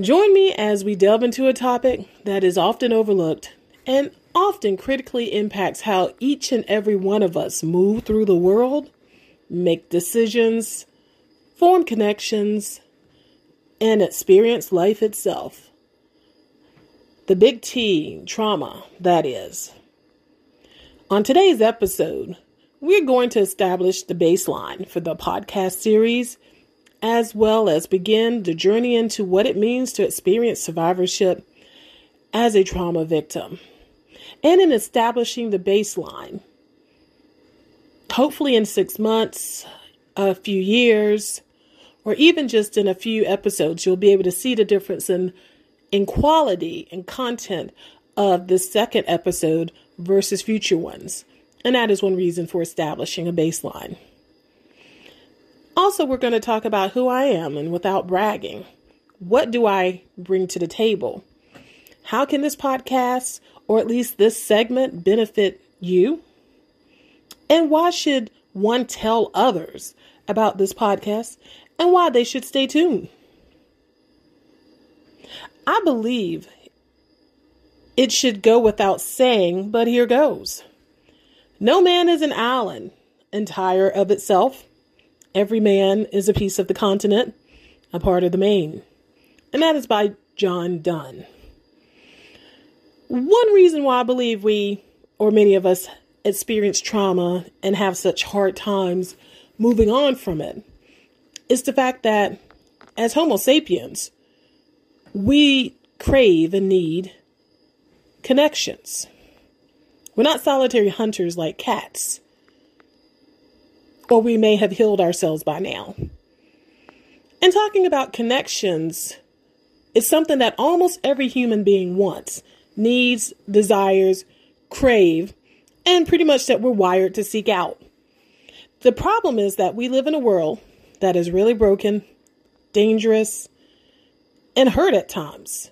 Join me as we delve into a topic that is often overlooked and often critically impacts how each and every one of us move through the world, make decisions, form connections, and experience life itself. The big T, trauma, that is. On today's episode, we're going to establish the baseline for the podcast series as well as begin the journey into what it means to experience survivorship as a trauma victim. And in establishing the baseline, hopefully in six months, a few years, or even just in a few episodes, you'll be able to see the difference in, in quality and content of the second episode versus future ones. And that is one reason for establishing a baseline. Also, we're going to talk about who I am and without bragging. What do I bring to the table? How can this podcast, or at least this segment, benefit you? And why should one tell others about this podcast and why they should stay tuned? I believe it should go without saying, but here goes. No man is an island entire of itself. Every Man is a Piece of the Continent, a Part of the Main. And that is by John Donne. One reason why I believe we, or many of us, experience trauma and have such hard times moving on from it is the fact that as Homo sapiens, we crave and need connections. We're not solitary hunters like cats or we may have healed ourselves by now. And talking about connections is something that almost every human being wants, needs, desires, crave, and pretty much that we're wired to seek out. The problem is that we live in a world that is really broken, dangerous, and hurt at times.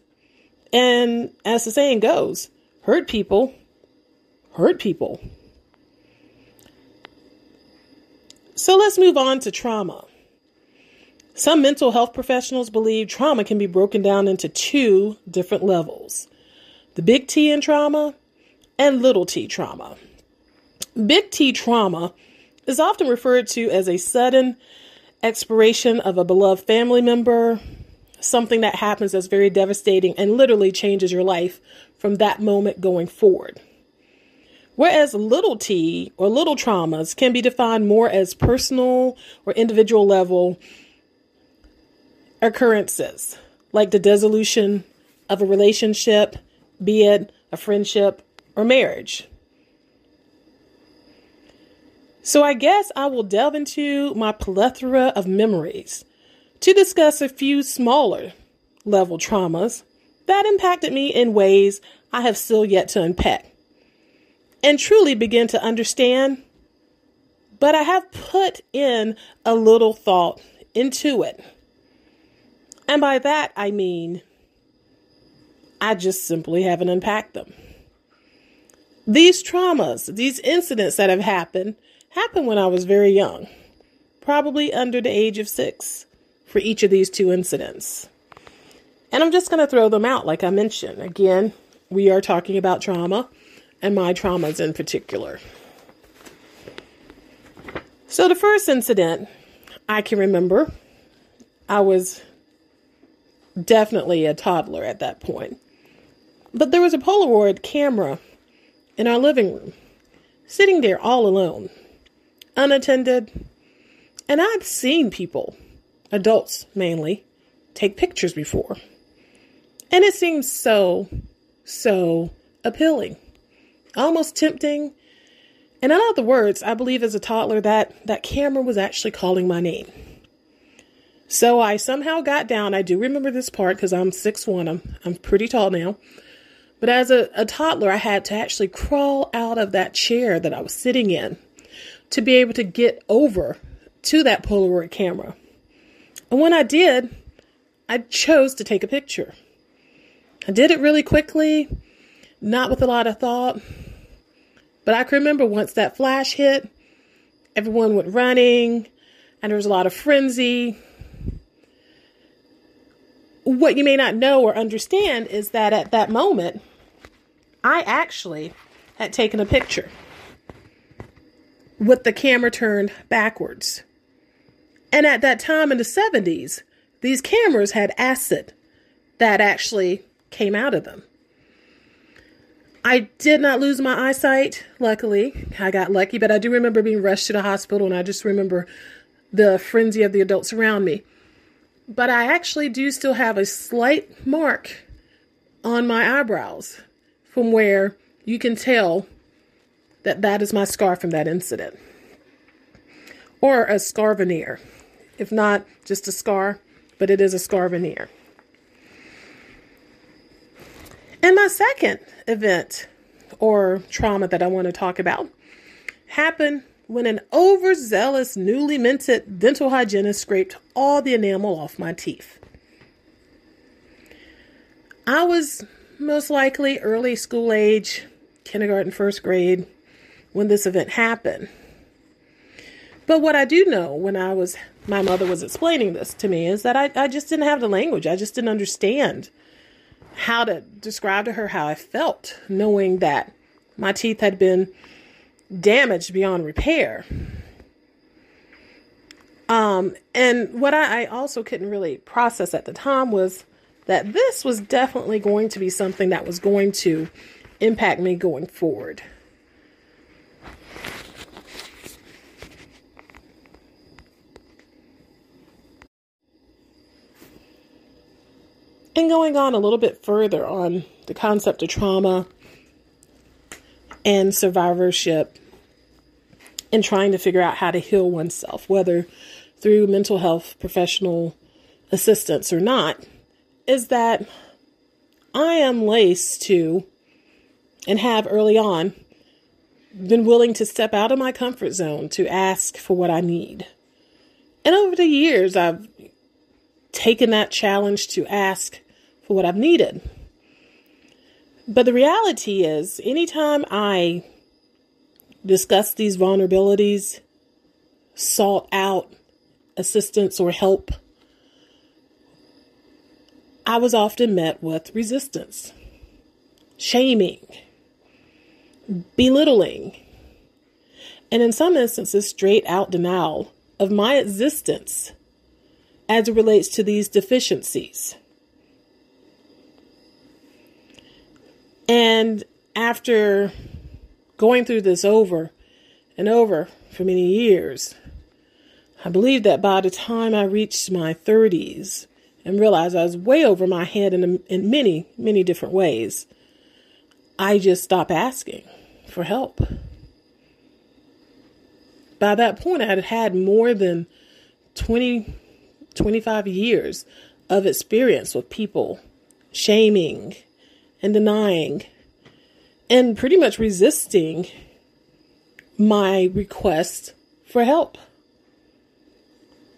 And as the saying goes, hurt people hurt people. So let's move on to trauma. Some mental health professionals believe trauma can be broken down into two different levels the big T in trauma and little t trauma. Big T trauma is often referred to as a sudden expiration of a beloved family member, something that happens that's very devastating and literally changes your life from that moment going forward. Whereas little t or little traumas can be defined more as personal or individual level occurrences, like the dissolution of a relationship, be it a friendship or marriage. So, I guess I will delve into my plethora of memories to discuss a few smaller level traumas that impacted me in ways I have still yet to unpack and truly begin to understand. But I have put in a little thought into it. And by that, I mean, I just simply haven't unpacked them. These traumas, these incidents that have happened, happened when I was very young, probably under the age of six for each of these two incidents. And I'm just going to throw them out, like I mentioned. Again, we are talking about trauma and my traumas in particular. So, the first incident I can remember, I was definitely a toddler at that point. But there was a Polaroid camera in our living room, sitting there all alone, unattended. And I've seen people, adults mainly, take pictures before. And it seems so, so appealing almost tempting. And in other words, I believe as a toddler that that camera was actually calling my name. So I somehow got down. I do remember this part because I'm 6'1. I'm, I'm pretty tall now. But as a, a toddler, I had to actually crawl out of that chair that I was sitting in to be able to get over to that Polaroid camera. And when I did, I chose to take a picture. I did it really quickly, not with a lot of thought. But I can remember once that flash hit, everyone went running and there was a lot of frenzy. what you may not know or understand is that at that moment, I actually had taken a picture with the camera turned backwards. And at that time in the 70s, these cameras had acid that actually came out of them. I did not lose my eyesight, luckily. I got lucky, but I do remember being rushed to the hospital and I just remember the frenzy of the adults around me. But I actually do still have a slight mark on my eyebrows from where you can tell that that is my scar from that incident. Or a scar veneer. If not just a scar, but it is a scar veneer. And my second event or trauma that I want to talk about happened when an overzealous, newly minted dental hygienist scraped all the enamel off my teeth. I was most likely early school age, kindergarten, first grade, when this event happened. But what I do know when I was, my mother was explaining this to me, is that I, I just didn't have the language. I just didn't understand how to describe to her how I felt, knowing that my teeth had been damaged beyond repair. Um, and what I, I also couldn't really process at the time was that this was definitely going to be something that was going to impact me going forward. Going on a little bit further on the concept of trauma and survivorship and trying to figure out how to heal oneself, whether through mental health professional assistance or not, is that I am laced to and have early on been willing to step out of my comfort zone to ask for what I need. And over the years, I've taken that challenge to ask what I've needed. But the reality is, anytime I discuss these vulnerabilities, sought out assistance or help, I was often met with resistance, shaming, belittling, and in some instances, straight out denial of my existence as it relates to these deficiencies. And after going through this over and over for many years, I believe that by the time I reached my 30s and realized I was way over my head in, in many, many different ways, I just stopped asking for help. By that point, I had had more than 20, 25 years of experience with people shaming and denying and pretty much resisting my request for help.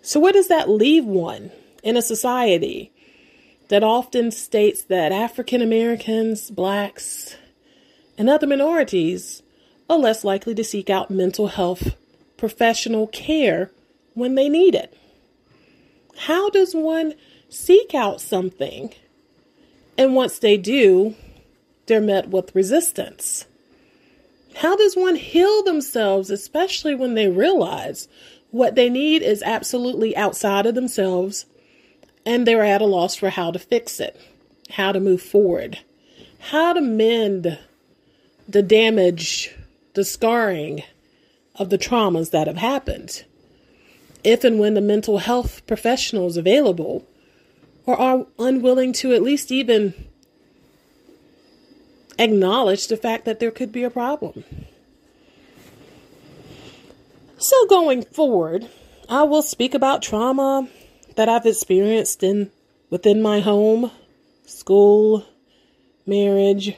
So, where does that leave one in a society that often states that African Americans, blacks, and other minorities are less likely to seek out mental health professional care when they need it? How does one seek out something and once they do, they're met with resistance. How does one heal themselves, especially when they realize what they need is absolutely outside of themselves and they're at a loss for how to fix it, how to move forward, how to mend the damage, the scarring of the traumas that have happened? If and when the mental health professional is available or are unwilling to at least even acknowledge the fact that there could be a problem. So, going forward, I will speak about trauma that I've experienced in within my home, school, marriage,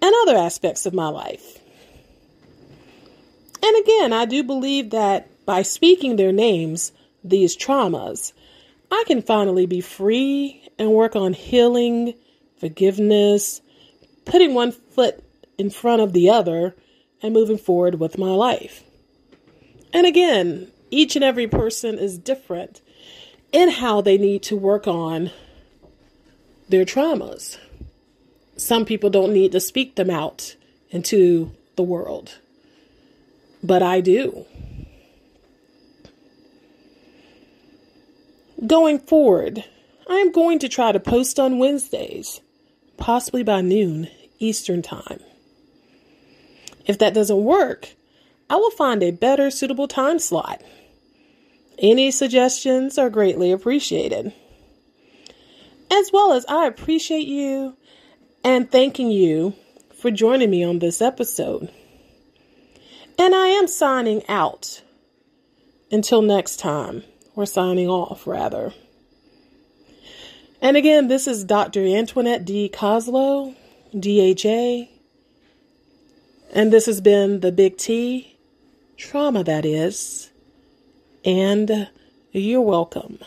and other aspects of my life. And again, I do believe that by speaking their names, these traumas, I can finally be free and work on healing, forgiveness, putting one foot in front of the other, and moving forward with my life. And again, each and every person is different in how they need to work on their traumas. Some people don't need to speak them out into the world, but I do. Going forward, I am going to try to post on Wednesdays, possibly by noon Eastern Time. If that doesn't work, I will find a better suitable time slot. Any suggestions are greatly appreciated. As well as I appreciate you and thanking you for joining me on this episode. And I am signing out. Until next time, or signing off, rather. And again, this is Dr. Antwannette D. Kozlow, DHA. And this has been the Big T, trauma that is. And you're welcome.